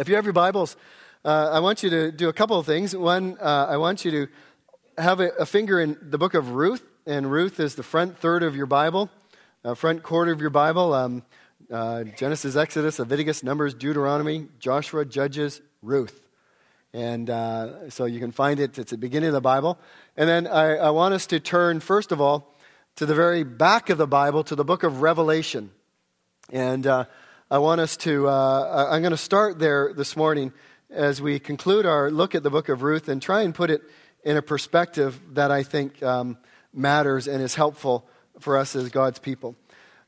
If you have your Bibles, uh, I want you to do a couple of things. One, uh, I want you to have a, a, finger in the book of Ruth, and Ruth is the front third of your Bible, uh, front quarter of your Bible. Um, uh, Genesis, Exodus, Leviticus, Numbers, Deuteronomy, Joshua, Judges, Ruth. And uh, so you can find it, it's the beginning of the Bible. And then I, I want us to turn, first of all, to the very back of the Bible, to the book of Revelation. And uh, I want us to, uh, I'm going to start there this morning as we conclude our look at the book of Ruth and try and put it in a perspective that I think um, matters and is helpful for us as God's people.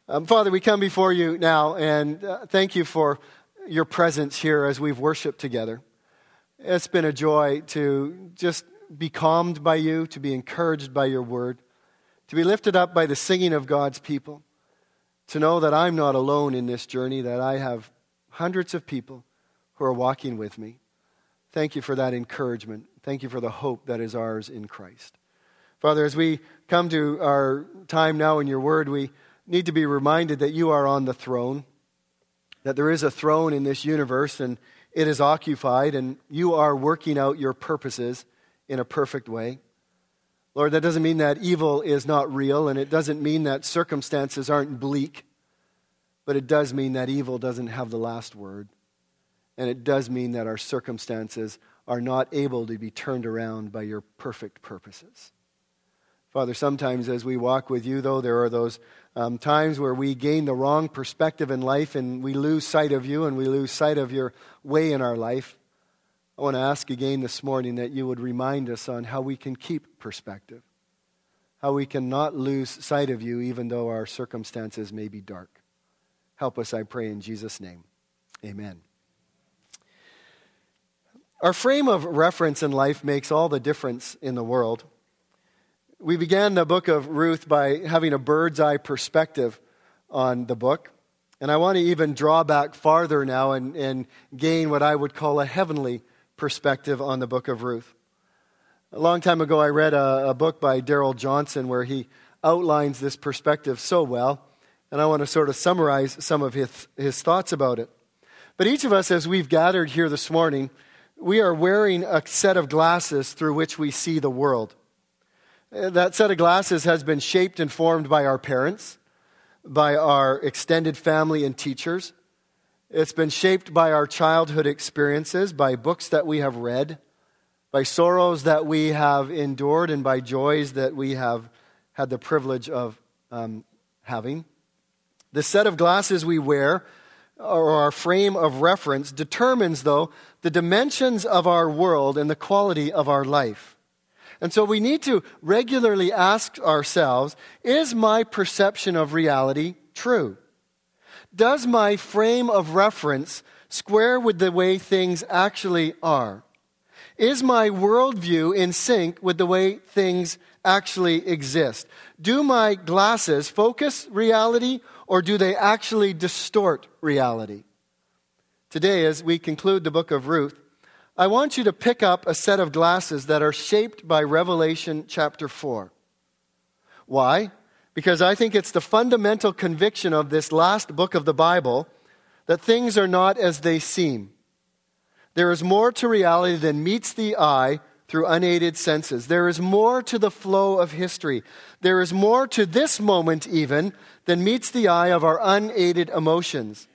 Um, Father, we come before you now and uh, thank you for your presence here as we've worshiped together. It's been a joy to just be calmed by you, to be encouraged by your word, to be lifted up by the singing of God's people to know that I'm not alone in this journey, that I have hundreds of people who are walking with me. Thank you for that encouragement. Thank you for the hope that is ours in Christ. Father, as we come to our time now in your word, we need to be reminded that you are on the throne, that there is a throne in this universe and it is occupied, and you are working out your purposes in a perfect way. Lord, that doesn't mean that evil is not real, and it doesn't mean that circumstances aren't bleak, but it does mean that evil doesn't have the last word. And it does mean that our circumstances are not able to be turned around by your perfect purposes. Father, sometimes as we walk with you, though, there are those um, times where we gain the wrong perspective in life and we lose sight of you and we lose sight of your way in our life. I want to ask again this morning that you would remind us on how we can keep perspective, how we can not lose sight of you even though our circumstances may be dark. Help us, I pray, in Jesus' name. Amen. Our frame of reference in life makes all the difference in the world. We began the book of Ruth by having a bird's eye perspective on the book. And I want to even draw back farther now and, and gain what I would call a heavenly perspective on the book of Ruth. A long time ago, I read a, a book by Darrell Johnson where he outlines this perspective so well, and I want to sort of summarize some of his, his thoughts about it. But each of us, as we've gathered here this morning, we are wearing a set of glasses through which we see the world. Uh, that set of glasses has been shaped and formed by our parents, by our extended family and teachers, it's been shaped by our childhood experiences, by books that we have read, by sorrows that we have endured, and by joys that we have had the privilege of um, having. The set of glasses we wear, or our frame of reference, determines, though, the dimensions of our world and the quality of our life. And so we need to regularly ask ourselves is my perception of reality true? Does my frame of reference square with the way things actually are? Is my worldview in sync with the way things actually exist? Do my glasses focus reality or do they actually distort reality? Today, as we conclude the book of Ruth, I want you to pick up a set of glasses that are shaped by Revelation chapter 4. Why? Because I think it's the fundamental conviction of this last book of the Bible that things are not as they seem. There is more to reality than meets the eye through unaided senses. There is more to the flow of history. There is more to this moment, even, than meets the eye of our unaided emotions.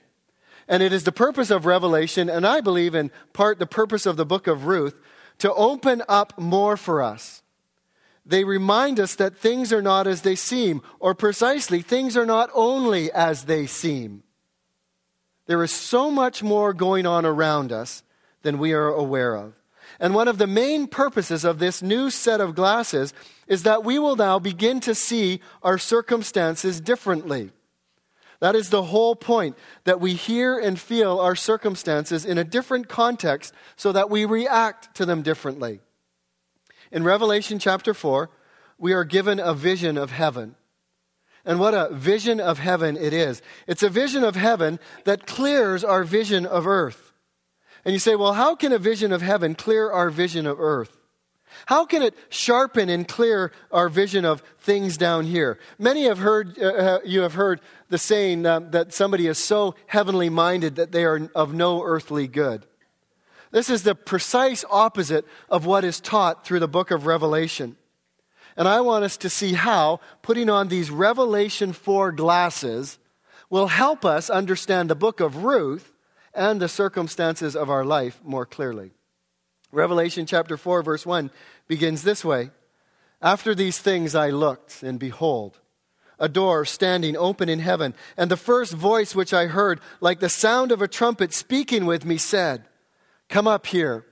And it is the purpose of Revelation, and I believe in part the purpose of the book of Ruth, to open up more for us they remind us that things are not as they seem, or precisely, things are not only as they seem. There is so much more going on around us than we are aware of. And one of the main purposes of this new set of glasses is that we will now begin to see our circumstances differently. That is the whole point, that we hear and feel our circumstances in a different context so that we react to them differently. In Revelation chapter 4, we are given a vision of heaven. And what a vision of heaven it is. It's a vision of heaven that clears our vision of earth. And you say, well, how can a vision of heaven clear our vision of earth? How can it sharpen and clear our vision of things down here? Many have heard, uh, uh you have heard the saying um, that somebody is so heavenly minded that they are of no earthly good. This is the precise opposite of what is taught through the book of Revelation. And I want us to see how putting on these Revelation 4 glasses will help us understand the book of Ruth and the circumstances of our life more clearly. Revelation chapter 4, verse 1 begins this way After these things I looked, and behold, a door standing open in heaven, and the first voice which I heard, like the sound of a trumpet speaking with me, said, Come up here,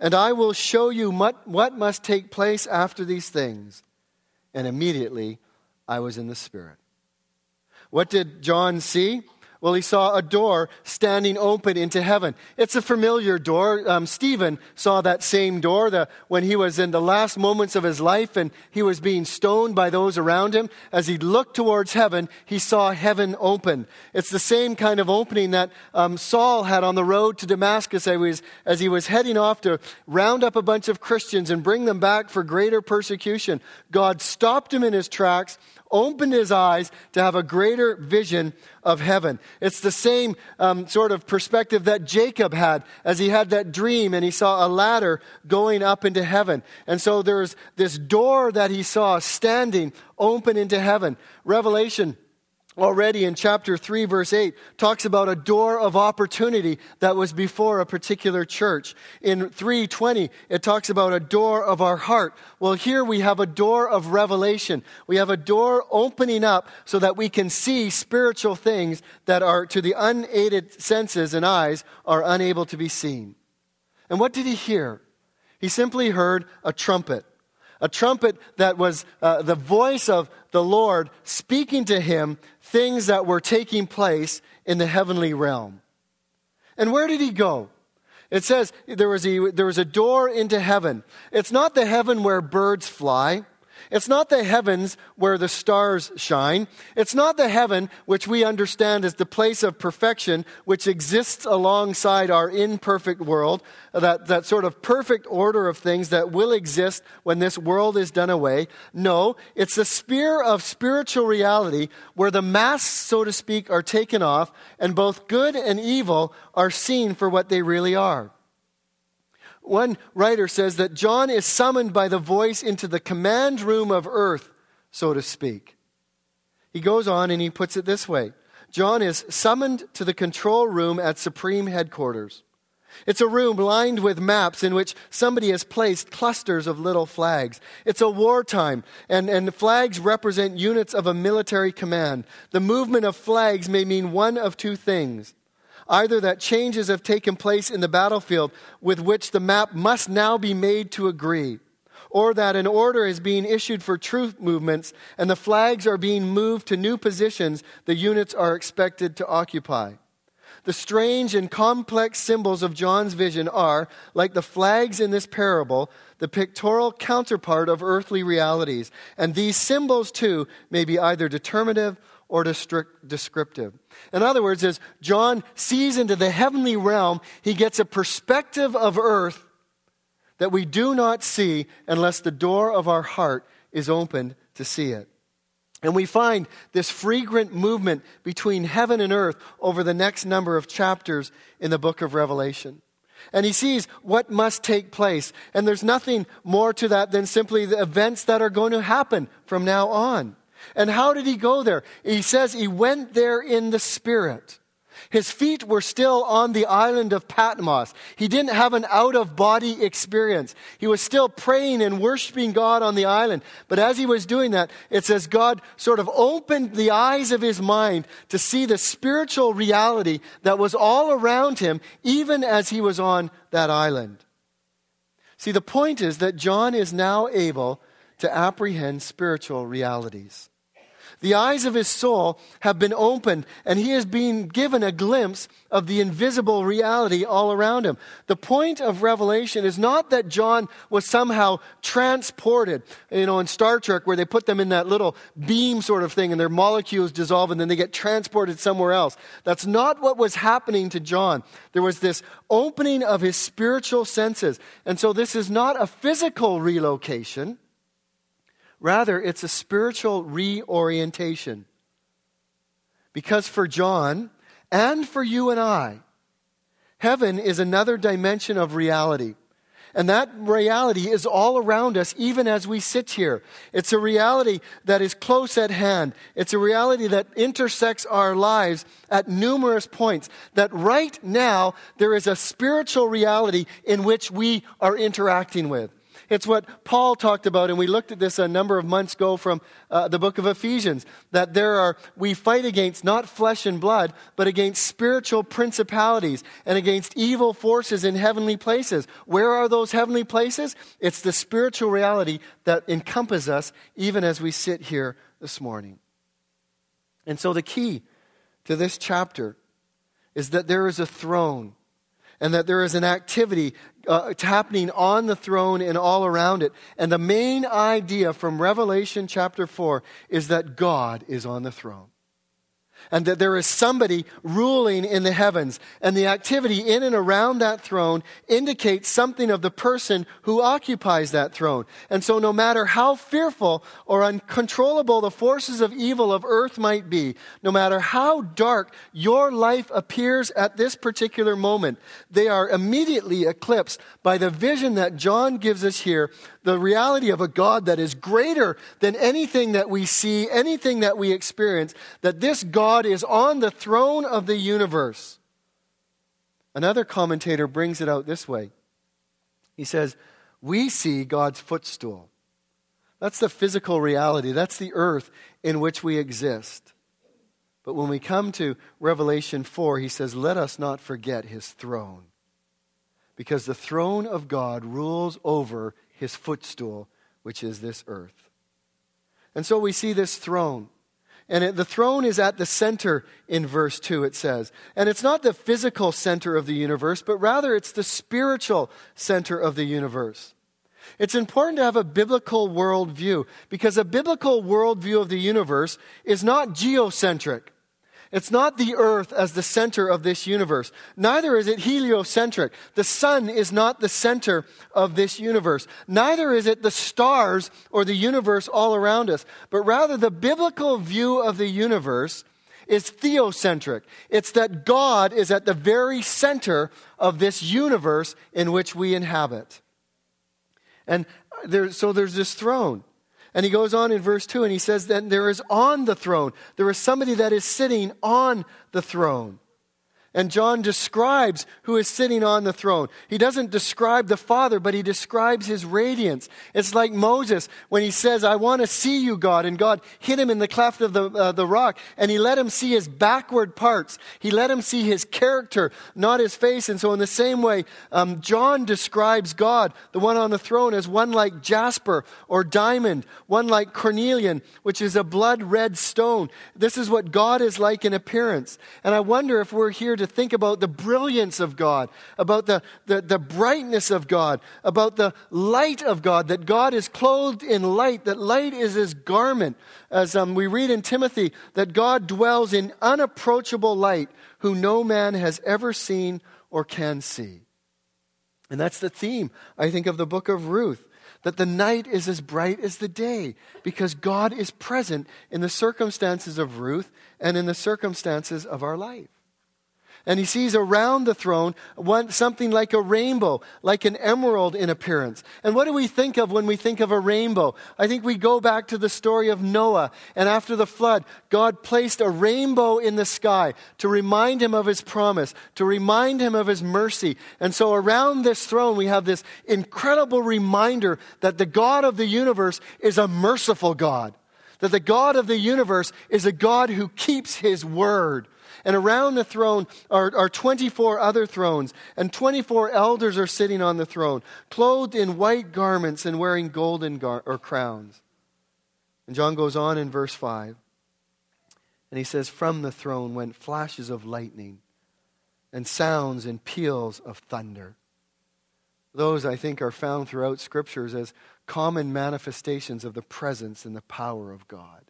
and I will show you what, what must take place after these things. And immediately I was in the Spirit. What did John see? Well, he saw a door standing open into heaven. It's a familiar door. Um, Stephen saw that same door the, when he was in the last moments of his life and he was being stoned by those around him. As he looked towards heaven, he saw heaven open. It's the same kind of opening that um, Saul had on the road to Damascus as he, was, as he was heading off to round up a bunch of Christians and bring them back for greater persecution. God stopped him in his tracks opened his eyes to have a greater vision of heaven. It's the same um, sort of perspective that Jacob had as he had that dream and he saw a ladder going up into heaven. And so there's this door that he saw standing open into heaven. Revelation already in chapter 3 verse 8 talks about a door of opportunity that was before a particular church. In 320 it talks about a door of our heart. Well here we have a door of revelation. We have a door opening up so that we can see spiritual things that are to the unaided senses and eyes are unable to be seen. And what did he hear? He simply heard a trumpet a trumpet that was uh, the voice of the Lord speaking to him things that were taking place in the heavenly realm. And where did he go? It says there was, a, there was a door into heaven. It's not the heaven where birds fly. It's not the heavens where the stars shine. It's not the heaven which we understand as the place of perfection, which exists alongside our imperfect world, that, that sort of perfect order of things that will exist when this world is done away. No, it's the sphere of spiritual reality where the masks, so to speak, are taken off and both good and evil are seen for what they really are. One writer says that John is summoned by the voice into the command room of earth, so to speak. He goes on and he puts it this way John is summoned to the control room at Supreme Headquarters. It's a room lined with maps in which somebody has placed clusters of little flags. It's a wartime, and, and flags represent units of a military command. The movement of flags may mean one of two things either that changes have taken place in the battlefield with which the map must now be made to agree, or that an order is being issued for troop movements and the flags are being moved to new positions the units are expected to occupy. The strange and complex symbols of John's vision are, like the flags in this parable, the pictorial counterpart of earthly realities. And these symbols, too, may be either determinative or descriptive. In other words, as John sees into the heavenly realm, he gets a perspective of earth that we do not see unless the door of our heart is opened to see it. And we find this frequent movement between heaven and earth over the next number of chapters in the book of Revelation. And he sees what must take place. And there's nothing more to that than simply the events that are going to happen from now on. And how did he go there? He says he went there in the Spirit. His feet were still on the island of Patmos. He didn't have an out of body experience. He was still praying and worshiping God on the island. But as he was doing that, it says God sort of opened the eyes of his mind to see the spiritual reality that was all around him, even as he was on that island. See, the point is that John is now able to apprehend spiritual realities. The eyes of his soul have been opened, and he is being given a glimpse of the invisible reality all around him. The point of Revelation is not that John was somehow transported, you know, in Star Trek, where they put them in that little beam sort of thing and their molecules dissolve and then they get transported somewhere else. That's not what was happening to John. There was this opening of his spiritual senses. And so this is not a physical relocation. Rather, it's a spiritual reorientation. Because for John and for you and I, Heaven is another dimension of reality. And that reality is all around us, even as we sit here. It's a reality that is close at hand. It's a reality that intersects our lives at numerous points. That right now, there is a spiritual reality in which we are interacting with. It's what Paul talked about, and we looked at this a number of months ago from uh, the book of Ephesians. That there are, we fight against not flesh and blood, but against spiritual principalities and against evil forces in heavenly places. Where are those heavenly places? It's the spiritual reality that encompasses us even as we sit here this morning. And so the key to this chapter is that there is a throne and that there is an activity uh, happening on the throne and all around it. And the main idea from Revelation chapter 4 is that God is on the throne and that there is somebody ruling in the heavens. And the activity in and around that throne indicates something of the person who occupies that throne. And so, no matter how fearful or uncontrollable the forces of evil of earth might be, no matter how dark your life appears at this particular moment, they are immediately eclipsed by the vision that John gives us here the reality of a God that is greater than anything that we see, anything that we experience, that this God is on the throne of the universe. Another commentator brings it out this way. He says, We see God's footstool. That's the physical reality, that's the earth in which we exist. But when we come to Revelation 4, he says, Let us not forget his throne. Because the throne of God rules over his footstool, which is this earth. And so we see this throne. And the throne is at the center in verse 2, it says. And it's not the physical center of the universe, but rather it's the spiritual center of the universe. It's important to have a biblical worldview because a biblical worldview of the universe is not geocentric. It's not the earth as the center of this universe. Neither is it heliocentric. The sun is not the center of this universe. Neither is it the stars or the universe all around us. But rather, the biblical view of the universe is theocentric. It's that God is at the very center of this universe in which we inhabit. And there, so there's this throne. And he goes on in verse 2 and he says that there is on the throne, there is somebody that is sitting on the throne. And John describes who is sitting on the throne. He doesn't describe the Father, but he describes his radiance. It's like Moses when he says, I want to see you, God. And God hit him in the cleft of the, uh, the rock, and he let him see his backward parts. He let him see his character, not his face. And so, in the same way, um, John describes God, the one on the throne, as one like jasper or diamond, one like cornelian, which is a blood red stone. This is what God is like in appearance. And I wonder if we're here to think about the brilliance of God, about the, the, the brightness of God, about the light of God, that God is clothed in light, that light is his garment. As um, we read in Timothy, that God dwells in unapproachable light, who no man has ever seen or can see. And that's the theme, I think, of the book of Ruth that the night is as bright as the day because God is present in the circumstances of Ruth and in the circumstances of our life. And he sees around the throne one, something like a rainbow, like an emerald in appearance. And what do we think of when we think of a rainbow? I think we go back to the story of Noah. And after the flood, God placed a rainbow in the sky to remind him of his promise, to remind him of his mercy. And so around this throne, we have this incredible reminder that the God of the universe is a merciful God. That the God of the universe is a God who keeps his word and around the throne are, are 24 other thrones, and 24 elders are sitting on the throne, clothed in white garments and wearing golden gar- or crowns. And John goes on in verse 5, and he says, From the throne went flashes of lightning and sounds and peals of thunder. Those, I think, are found throughout scriptures as common manifestations of the presence and the power of God.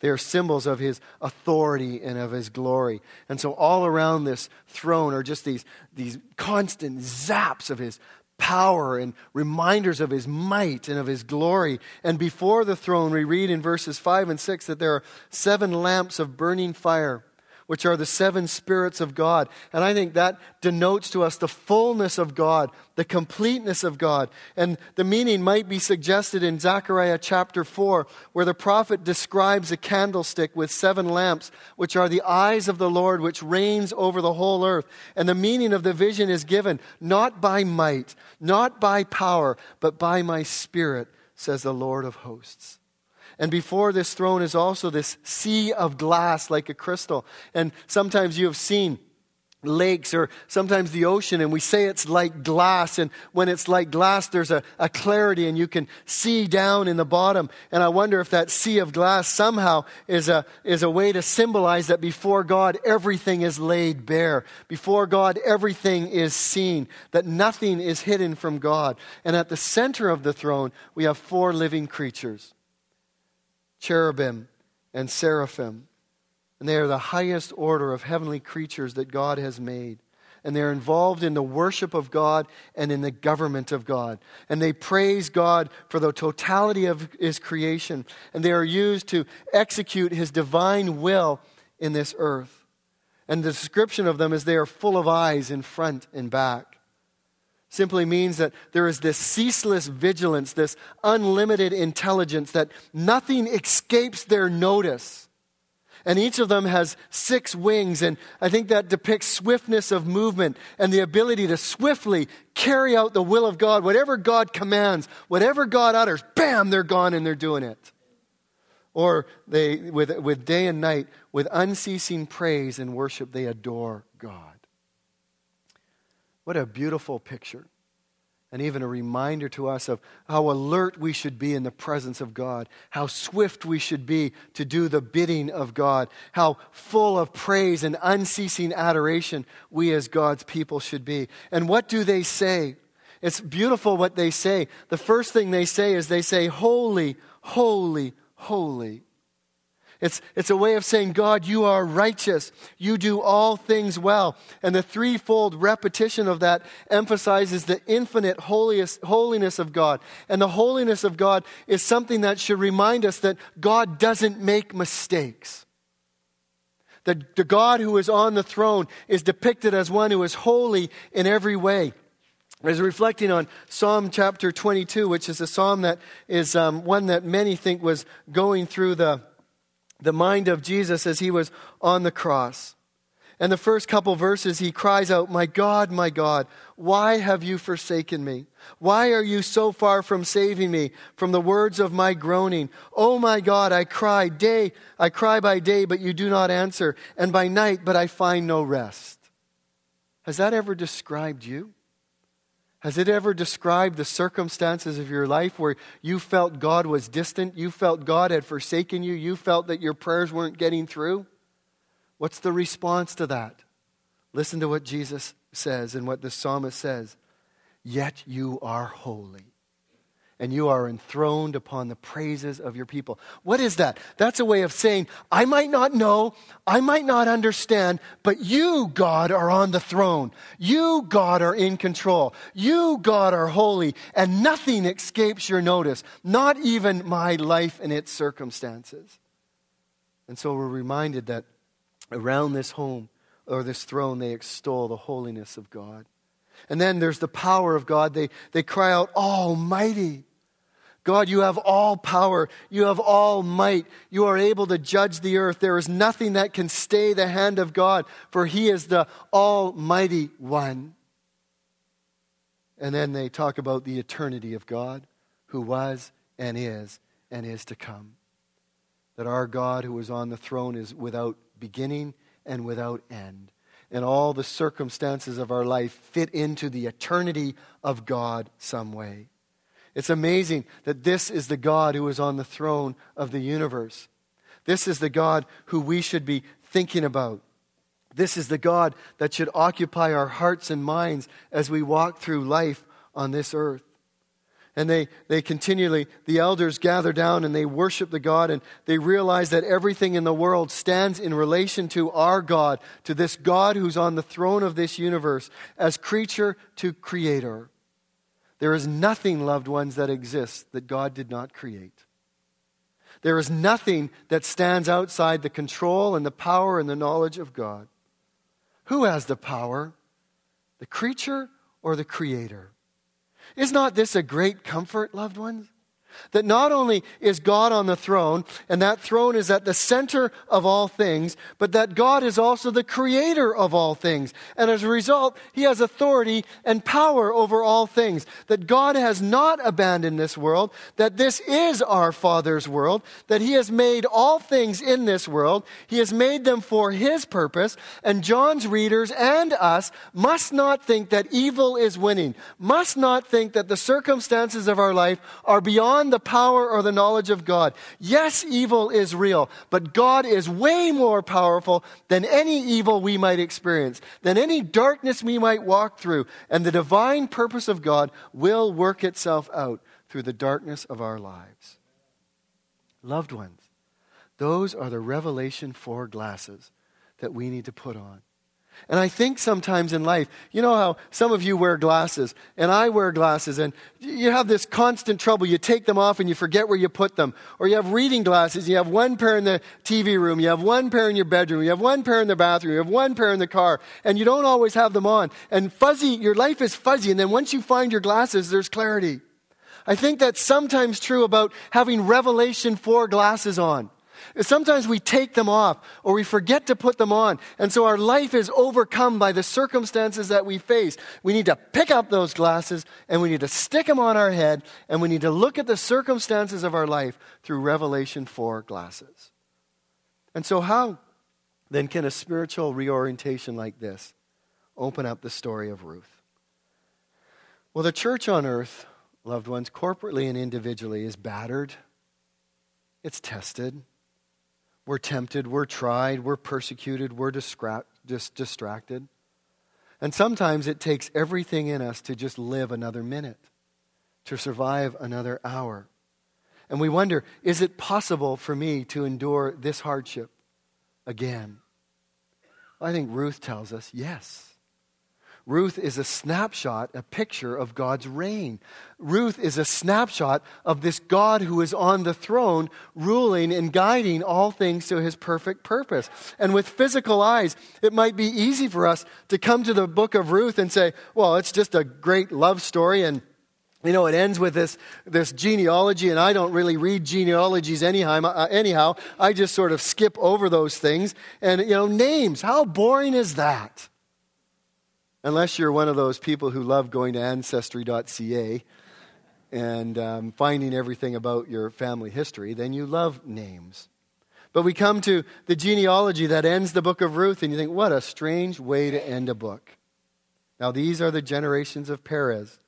They are symbols of his authority and of his glory. And so all around this throne are just these, these constant zaps of his power and reminders of his might and of his glory. And before the throne, we read in verses 5 and 6 that there are seven lamps of burning fire which are the seven spirits of God. And I think that denotes to us the fullness of God, the completeness of God. And the meaning might be suggested in Zechariah chapter 4, where the prophet describes a candlestick with seven lamps, which are the eyes of the Lord, which reigns over the whole earth. And the meaning of the vision is given not by might, not by power, but by my spirit, says the Lord of hosts. And before this throne is also this sea of glass like a crystal. And sometimes you have seen lakes or sometimes the ocean and we say it's like glass. And when it's like glass there's a, a, clarity and you can see down in the bottom. And i wonder if that sea of glass somehow is a, is a way to symbolize that before god everything is laid bare. Before god everything is seen. That nothing is hidden from god. And at the center of the throne we have four living creatures cherubim, and seraphim. And they are the highest order of heavenly creatures that God has made. And they're involved in the worship of God and in the government of God. And they praise God for the totality of His creation. And they are used to execute His divine will in this earth. And the description of them is they are full of eyes in front and back simply means that there is this ceaseless vigilance, this unlimited intelligence, that nothing escapes their notice. And each of them has six wings, and I think that depicts swiftness of movement and the ability to swiftly carry out the will of God. Whatever God commands, whatever God utters, bam, they're gone and they're doing it. Or they, with, with day and night, with unceasing praise and worship, they adore God. What a beautiful picture. And even a reminder to us of how alert we should be in the presence of God, how swift we should be to do the bidding of God, how full of praise and unceasing adoration we as God's people should be. And what do they say? It's beautiful what they say. The first thing they say is they say, Holy, holy, holy it's, it's a way of saying, God, you are righteous. You do all things well. And the threefold repetition of that emphasizes the infinite holiest, holiness of God. And the holiness of God is something that should remind us that God doesn't make mistakes. That the God who is on the throne is depicted as one who is holy in every way. I was reflecting on Psalm chapter 22, which is a psalm that is um, one that many think was going through the the mind of Jesus as he was on the cross. And the first couple verses, he cries out, My God, my God, why have you forsaken me? Why are you so far from saving me from the words of my groaning? Oh my God, I cry day, I cry by day, but you do not answer, and by night, but I find no rest. Has that ever described you? Has it ever described the circumstances of your life where you felt God was distant? You felt God had forsaken you? You felt that your prayers weren't getting through? What's the response to that? Listen to what Jesus says and what the psalmist says. Yet you are holy and you are enthroned upon the praises of your people. What is that? That's a way of saying, I might not know, I might not understand, but you, God, are on the throne. You, God, are in control. You, God, are holy, and nothing escapes your notice, not even my life and its circumstances. And so we're reminded that around this home or this throne, they extol the holiness of God. And then there's the power of God. They, they cry out, Almighty. God, you have all power. You have all might. You are able to judge the earth. There is nothing that can stay the hand of God, for He is the Almighty One. And then they talk about the eternity of God, who was and is and is to come. That our God, who is on the throne, is without beginning and without end. And all the circumstances of our life fit into the eternity of God some way. It's amazing that this is the God who is on the throne of the universe. This is the God who we should be thinking about. This is the God that should occupy our hearts and minds as we walk through life on this earth. And they, they continually, the elders gather down and they worship the God and they realize that everything in the world stands in relation to our God, to this God who's on the throne of this universe, as creature to creator. There is nothing, loved ones, that exists that God did not create. There is nothing that stands outside the control and the power and the knowledge of God. Who has the power? The creature or the creator? Is not this a great comfort, loved ones? That not only is God on the throne, and that throne is at the center of all things, but that God is also the creator of all things. And as a result, he has authority and power over all things. That God has not abandoned this world, that this is our Father's world, that he has made all things in this world, he has made them for his purpose, and John's readers and us must not think that evil is winning, must not think that the circumstances of our life are beyond beyond the power or the knowledge of God. Yes, evil is real, but God is way more powerful than any evil we might experience, than any darkness we might walk through. And the divine purpose of God will work itself out through the darkness of our lives. Loved ones, those are the Revelation 4 glasses that we need to put on. And I think sometimes in life, you know how some of you wear glasses, and I wear glasses, and you have this constant trouble. You take them off and you forget where you put them. Or you have reading glasses, you have one pair in the TV room, you have one pair in your bedroom, you have one pair in the bathroom, you have one pair in the car, and you don't always have them on. And fuzzy, your life is fuzzy, and then once you find your glasses, there's clarity. I think that's sometimes true about having Revelation 4 glasses on. Sometimes we take them off or we forget to put them on. And so our life is overcome by the circumstances that we face. We need to pick up those glasses and we need to stick them on our head and we need to look at the circumstances of our life through Revelation 4 glasses. And so, how then can a spiritual reorientation like this open up the story of Ruth? Well, the church on earth, loved ones, corporately and individually, is battered, it's tested we're tempted, we're tried, we're persecuted, we're dis- distracted. And sometimes it takes everything in us to just live another minute, to survive another hour. And we wonder is it possible for me to endure this hardship again? I think Ruth tells us yes. Ruth is a snapshot, a picture of God's reign. Ruth is a snapshot of this God who is on the throne, ruling and guiding all things to his perfect purpose. And with physical eyes, it might be easy for us to come to the book of Ruth and say, well, it's just a great love story and you know, it ends with this, this genealogy, and I don't really read genealogies anyhow, uh, anyhow. I just sort of skip over those things. And, you know, names, how boring is that? Unless you're one of those people who love going to ancestry.ca and um, finding everything about your family history, then you love names. But we come to the genealogy that ends the book of Ruth, and you think, what a strange way to end a book. Now, these are the generations of Perez.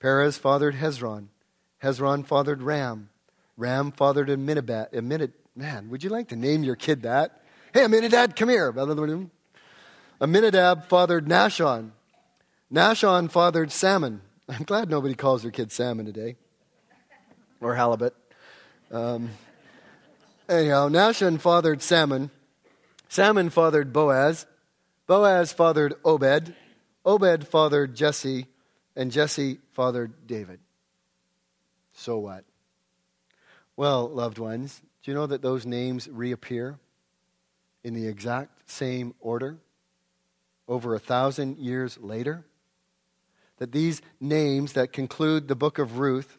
Perez fathered Hezron. Hezron fathered Ram. Ram fathered Amminadab. Amminadab. Man, would you like to name your kid that? Hey, Amminadab, come here. Amminadab fathered Nahshon. Nahshon fathered Salmon. I'm glad nobody calls their kid Salmon today, or halibut. Um, anyhow, Nahshon fathered Salmon. Salmon fathered Boaz. Boaz fathered Obed. Obed fathered Jesse. And Jesse fathered David. So what? Well, loved ones, do you know that those names reappear in the exact same order? Over a thousand years later. That these names that conclude the book of Ruth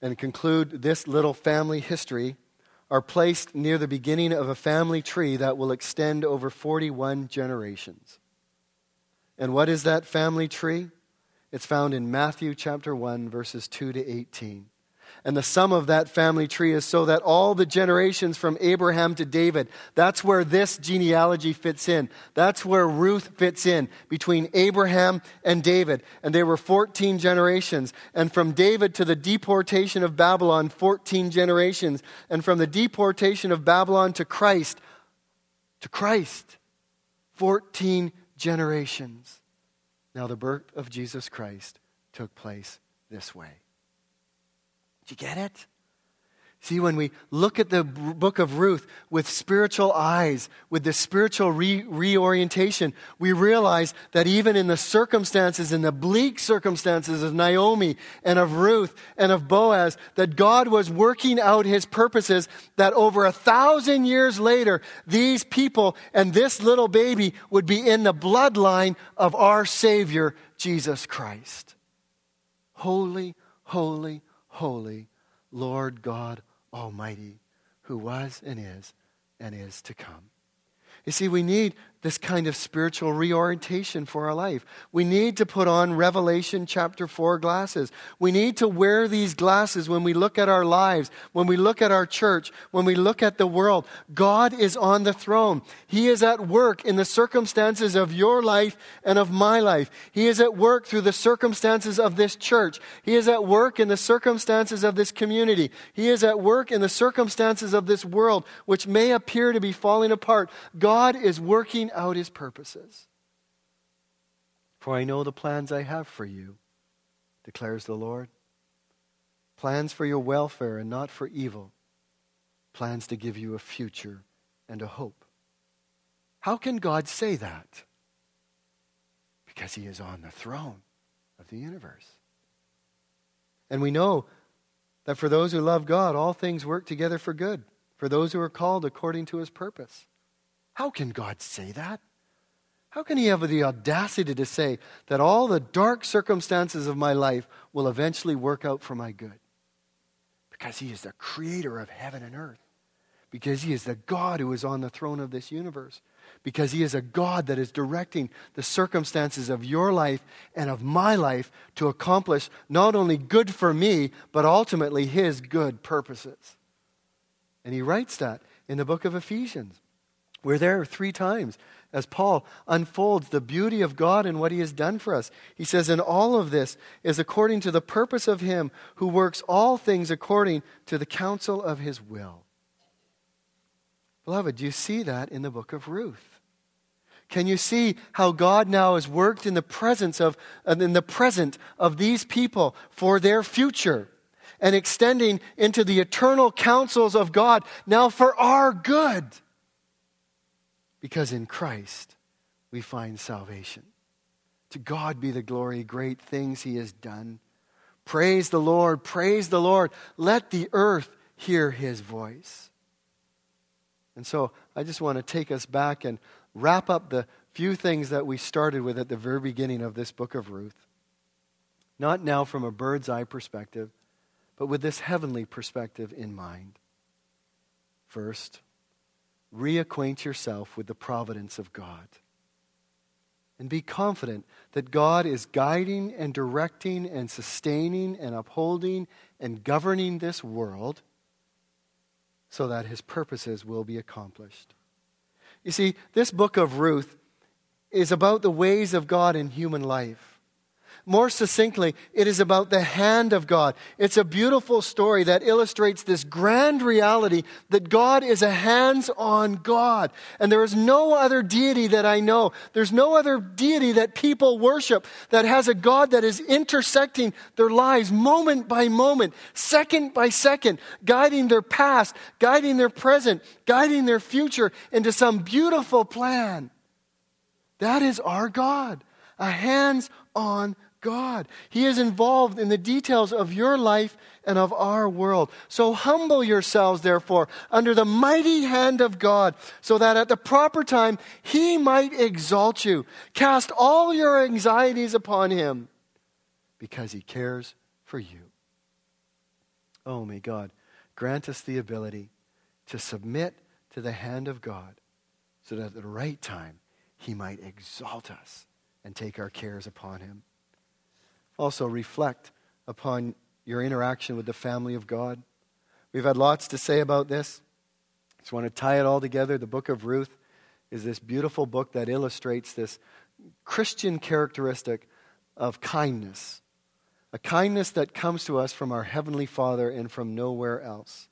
and conclude this little family history are placed near the beginning of a family tree that will extend over 41 generations. And what is that family tree? It's found in Matthew chapter 1, verses 2 to 18. And the sum of that family tree is so that all the generations from Abraham to David, that's where this genealogy fits in. That's where Ruth fits in between Abraham and David. And there were 14 generations. And from David to the deportation of Babylon, 14 generations. And from the deportation of Babylon to Christ, to Christ, 14 generations. Now, the birth of Jesus Christ took place this way. Do you get it? See, when we look at the book of Ruth with spiritual eyes, with the spiritual re- reorientation, we realize that even in the circumstances, in the bleak circumstances of Naomi and of Ruth and of Boaz, that God was working out his purposes, that over a thousand years later, these people and this little baby would be in the bloodline of our Savior, Jesus Christ. Holy, holy, holy Lord God Almighty, who was and is and is to come. You see, we need this kind of spiritual reorientation for our life. We need to put on Revelation chapter 4 glasses. We need to wear these glasses when we look at our lives, when we look at our church, when we look at the world. God is on the throne. He is at work in the circumstances of your life and of my life. He is at work through the circumstances of this church. He is at work in the circumstances of this community. He is at work in the circumstances of this world, which may appear to be falling apart. God is working out his purposes. For I know the plans I have for you, declares the Lord. Plans for your welfare and not for evil. Plans to give you a future and a hope. How can God say that? Because he is on the throne of the universe. And we know that for those who love God, all things work together for good, for those who are called according to his purpose. How can God say that? How can He have the audacity to say that all the dark circumstances of my life will eventually work out for my good? Because He is the creator of heaven and earth. Because He is the God who is on the throne of this universe. Because He is a God that is directing the circumstances of your life and of my life to accomplish not only good for me, but ultimately His good purposes. And He writes that in the book of Ephesians. We're there three times as Paul unfolds the beauty of God and what he has done for us. He says, And all of this is according to the purpose of him who works all things according to the counsel of his will. Beloved, do you see that in the book of Ruth? Can you see how God now has worked in the presence of uh, in the present of these people for their future and extending into the eternal counsels of God now for our good? Because in Christ we find salvation. To God be the glory, great things He has done. Praise the Lord, praise the Lord. Let the earth hear His voice. And so I just want to take us back and wrap up the few things that we started with at the very beginning of this book of Ruth. Not now from a bird's eye perspective, but with this heavenly perspective in mind. First, reacquaint yourself with the providence of God. And be confident that God is guiding and directing and sustaining and upholding and governing this world so that his purposes will be accomplished. You see, this book of Ruth is about the ways of God in human life. More succinctly, it is about the hand of God. It's a beautiful story that illustrates this grand reality that God is a hands on God. And there is no other deity that I know. There's no other deity that people worship that has a God that is intersecting their lives moment by moment, second by second, guiding their past, guiding their present, guiding their future into some beautiful plan. That is our God, a hands on God. He is involved in the details of your life and of our world. So humble yourselves, therefore, under the mighty hand of God, so that at the proper time He might exalt you. Cast all your anxieties upon Him, because He cares for you. Oh, may God grant us the ability to submit to the hand of God, so that at the right time He might exalt us and take our cares upon Him also reflect upon your interaction with the family of God. We've had lots to say about this. Just want to tie it all together. The book of Ruth is this beautiful book that illustrates this Christian characteristic of kindness, a kindness that comes to us from our Heavenly Father and from nowhere else.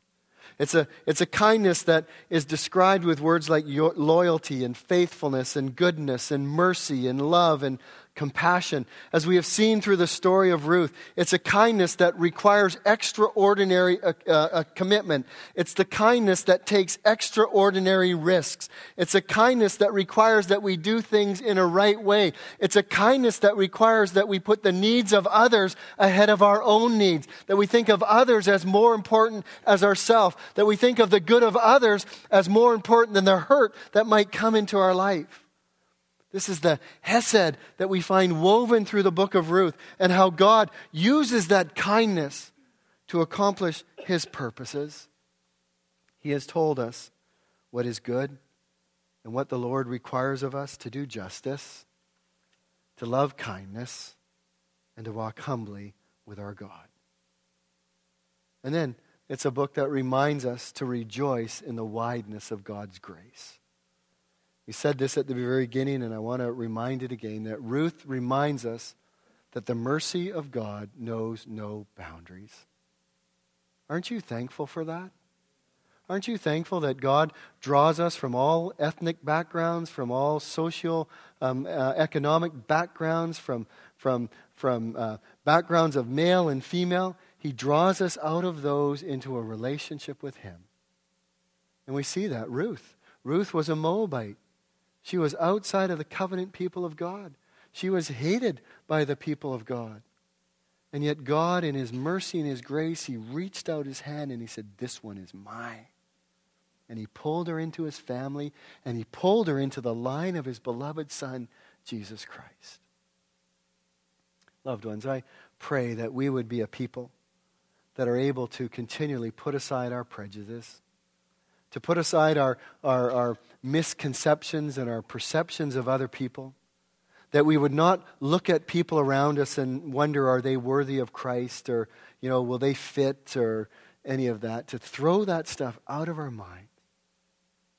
It's a, it's a kindness that is described with words like loyalty and faithfulness and goodness and mercy and love and compassion. As we have seen through the story of Ruth, it's a kindness that requires extraordinary uh, uh, commitment. It's the kindness that takes extraordinary risks. It's a kindness that requires that we do things in a right way. It's a kindness that requires that we put the needs of others ahead of our own needs, that we think of others as more important as ourselves, that we think of the good of others as more important than the hurt that might come into our life. This is the Hesed that we find woven through the book of Ruth and how God uses that kindness to accomplish his purposes. He has told us what is good and what the Lord requires of us to do justice, to love kindness, and to walk humbly with our God. And then it's a book that reminds us to rejoice in the wideness of God's grace. We said this at the very beginning, and I want to remind it again that Ruth reminds us that the mercy of God knows no boundaries. Aren't you thankful for that? Aren't you thankful that God draws us from all ethnic backgrounds, from all social, um, uh, economic backgrounds, from, from, from uh, backgrounds of male and female? He draws us out of those into a relationship with Him. And we see that. Ruth. Ruth was a Moabite. She was outside of the covenant people of God. She was hated by the people of God. And yet, God, in His mercy and His grace, He reached out His hand and He said, This one is mine. And He pulled her into His family and He pulled her into the line of His beloved Son, Jesus Christ. Loved ones, I pray that we would be a people that are able to continually put aside our prejudice to put aside our, our, our misconceptions and our perceptions of other people, that we would not look at people around us and wonder, are they worthy of Christ or, you know, will they fit or any of that, to throw that stuff out of our mind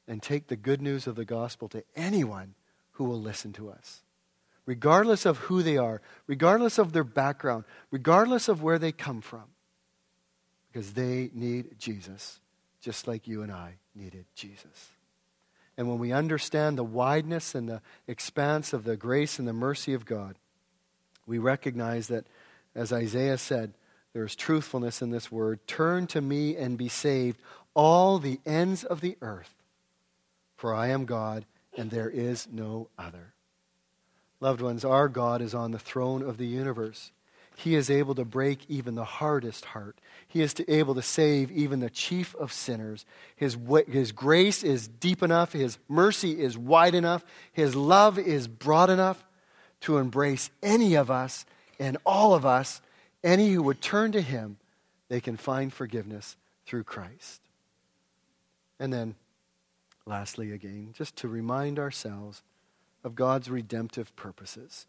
and take the good news of the gospel to anyone who will listen to us. Regardless of who they are, regardless of their background, regardless of where they come from, because they need Jesus just like you and I needed Jesus. And when we understand the wideness and the expanse of the grace and the mercy of God, we recognize that, as Isaiah said, there is truthfulness in this word. Turn to me and be saved, all the ends of the earth, for I am God and there is no other. Loved ones, our God is on the throne of the universe. He is able to break even the hardest heart. He is to, able to save even the chief of sinners. His, his grace is deep enough. His mercy is wide enough. His love is broad enough to embrace any of us and all of us. Any who would turn to Him, they can find forgiveness through Christ. And then, lastly, again, just to remind ourselves of God's redemptive purposes.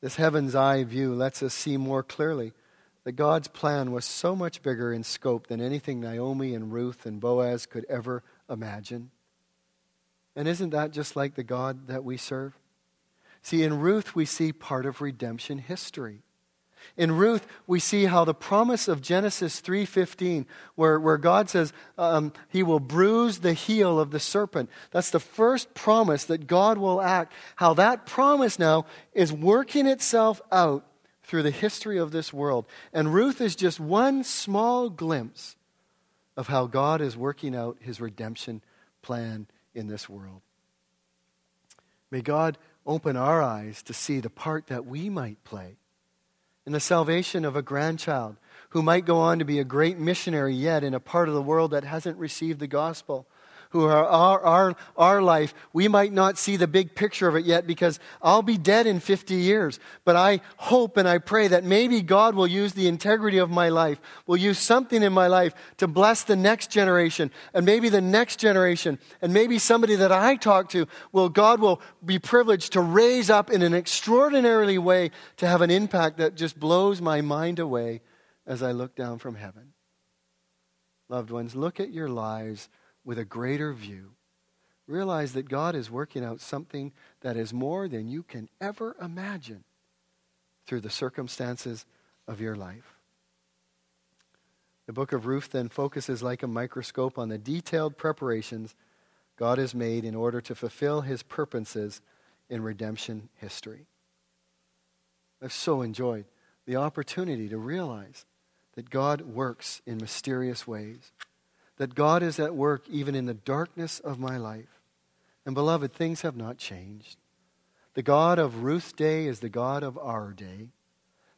This heaven's eye view lets us see more clearly that God's plan was so much bigger in scope than anything Naomi and Ruth and Boaz could ever imagine. And isn't that just like the God that we serve? See, in Ruth, we see part of redemption history. In Ruth, we see how the promise of Genesis 3.15, where, where God says um, he will bruise the heel of the serpent. That's the first promise that God will act. How that promise now is working itself out through the history of this world. And Ruth is just one small glimpse of how God is working out his redemption plan in this world. May God open our eyes to see the part that we might play in the salvation of a grandchild who might go on to be a great missionary yet in a part of the world that hasn't received the gospel who are our, our, our life, we might not see the big picture of it yet because I'll be dead in 50 years. But I hope and I pray that maybe God will use the integrity of my life, will use something in my life to bless the next generation and maybe the next generation and maybe somebody that I talk to will, God will be privileged to raise up in an extraordinarily way to have an impact that just blows my mind away as I look down from heaven. Loved ones, look at your lives with a greater view. Realize that God is working out something that is more than you can ever imagine through the circumstances of your life. The book of Ruth then focuses like a microscope on the detailed preparations God has made in order to fulfill his purposes in redemption history. I've so enjoyed the opportunity to realize that God works in mysterious ways, that God is at work even in the darkness of my life. And beloved, things have not changed. The God of Ruth's day is the God of our day.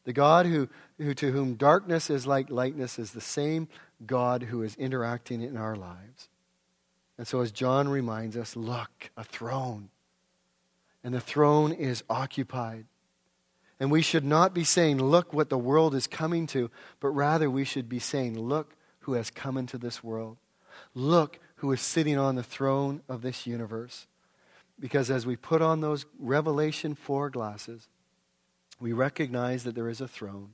The God who, who, to whom darkness is like lightness is the same God who is interacting in our lives. And so, as John reminds us, look, a throne. And the throne is occupied. And we should not be saying, look what the world is coming to, but rather we should be saying, look who has come into this world. Look who is sitting on the throne of this universe. Because as we put on those Revelation 4 glasses, we recognize that there is a throne.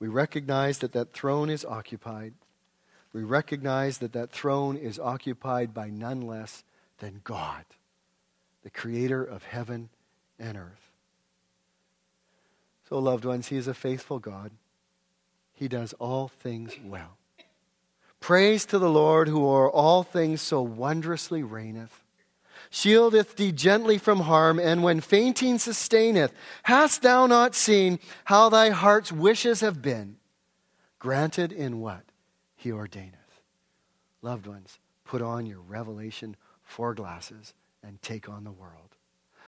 We recognize that that throne is occupied. We recognize that that throne is occupied by none less than God, the creator of heaven and earth. So, loved ones, He is a faithful God. He does all things well. Praise to the Lord who o'er all things so wondrously reigneth. Shieldeth thee gently from harm, and when fainting sustaineth. Hast thou not seen how thy heart's wishes have been? Granted in what he ordaineth. Loved ones, put on your Revelation 4 glasses and take on the world.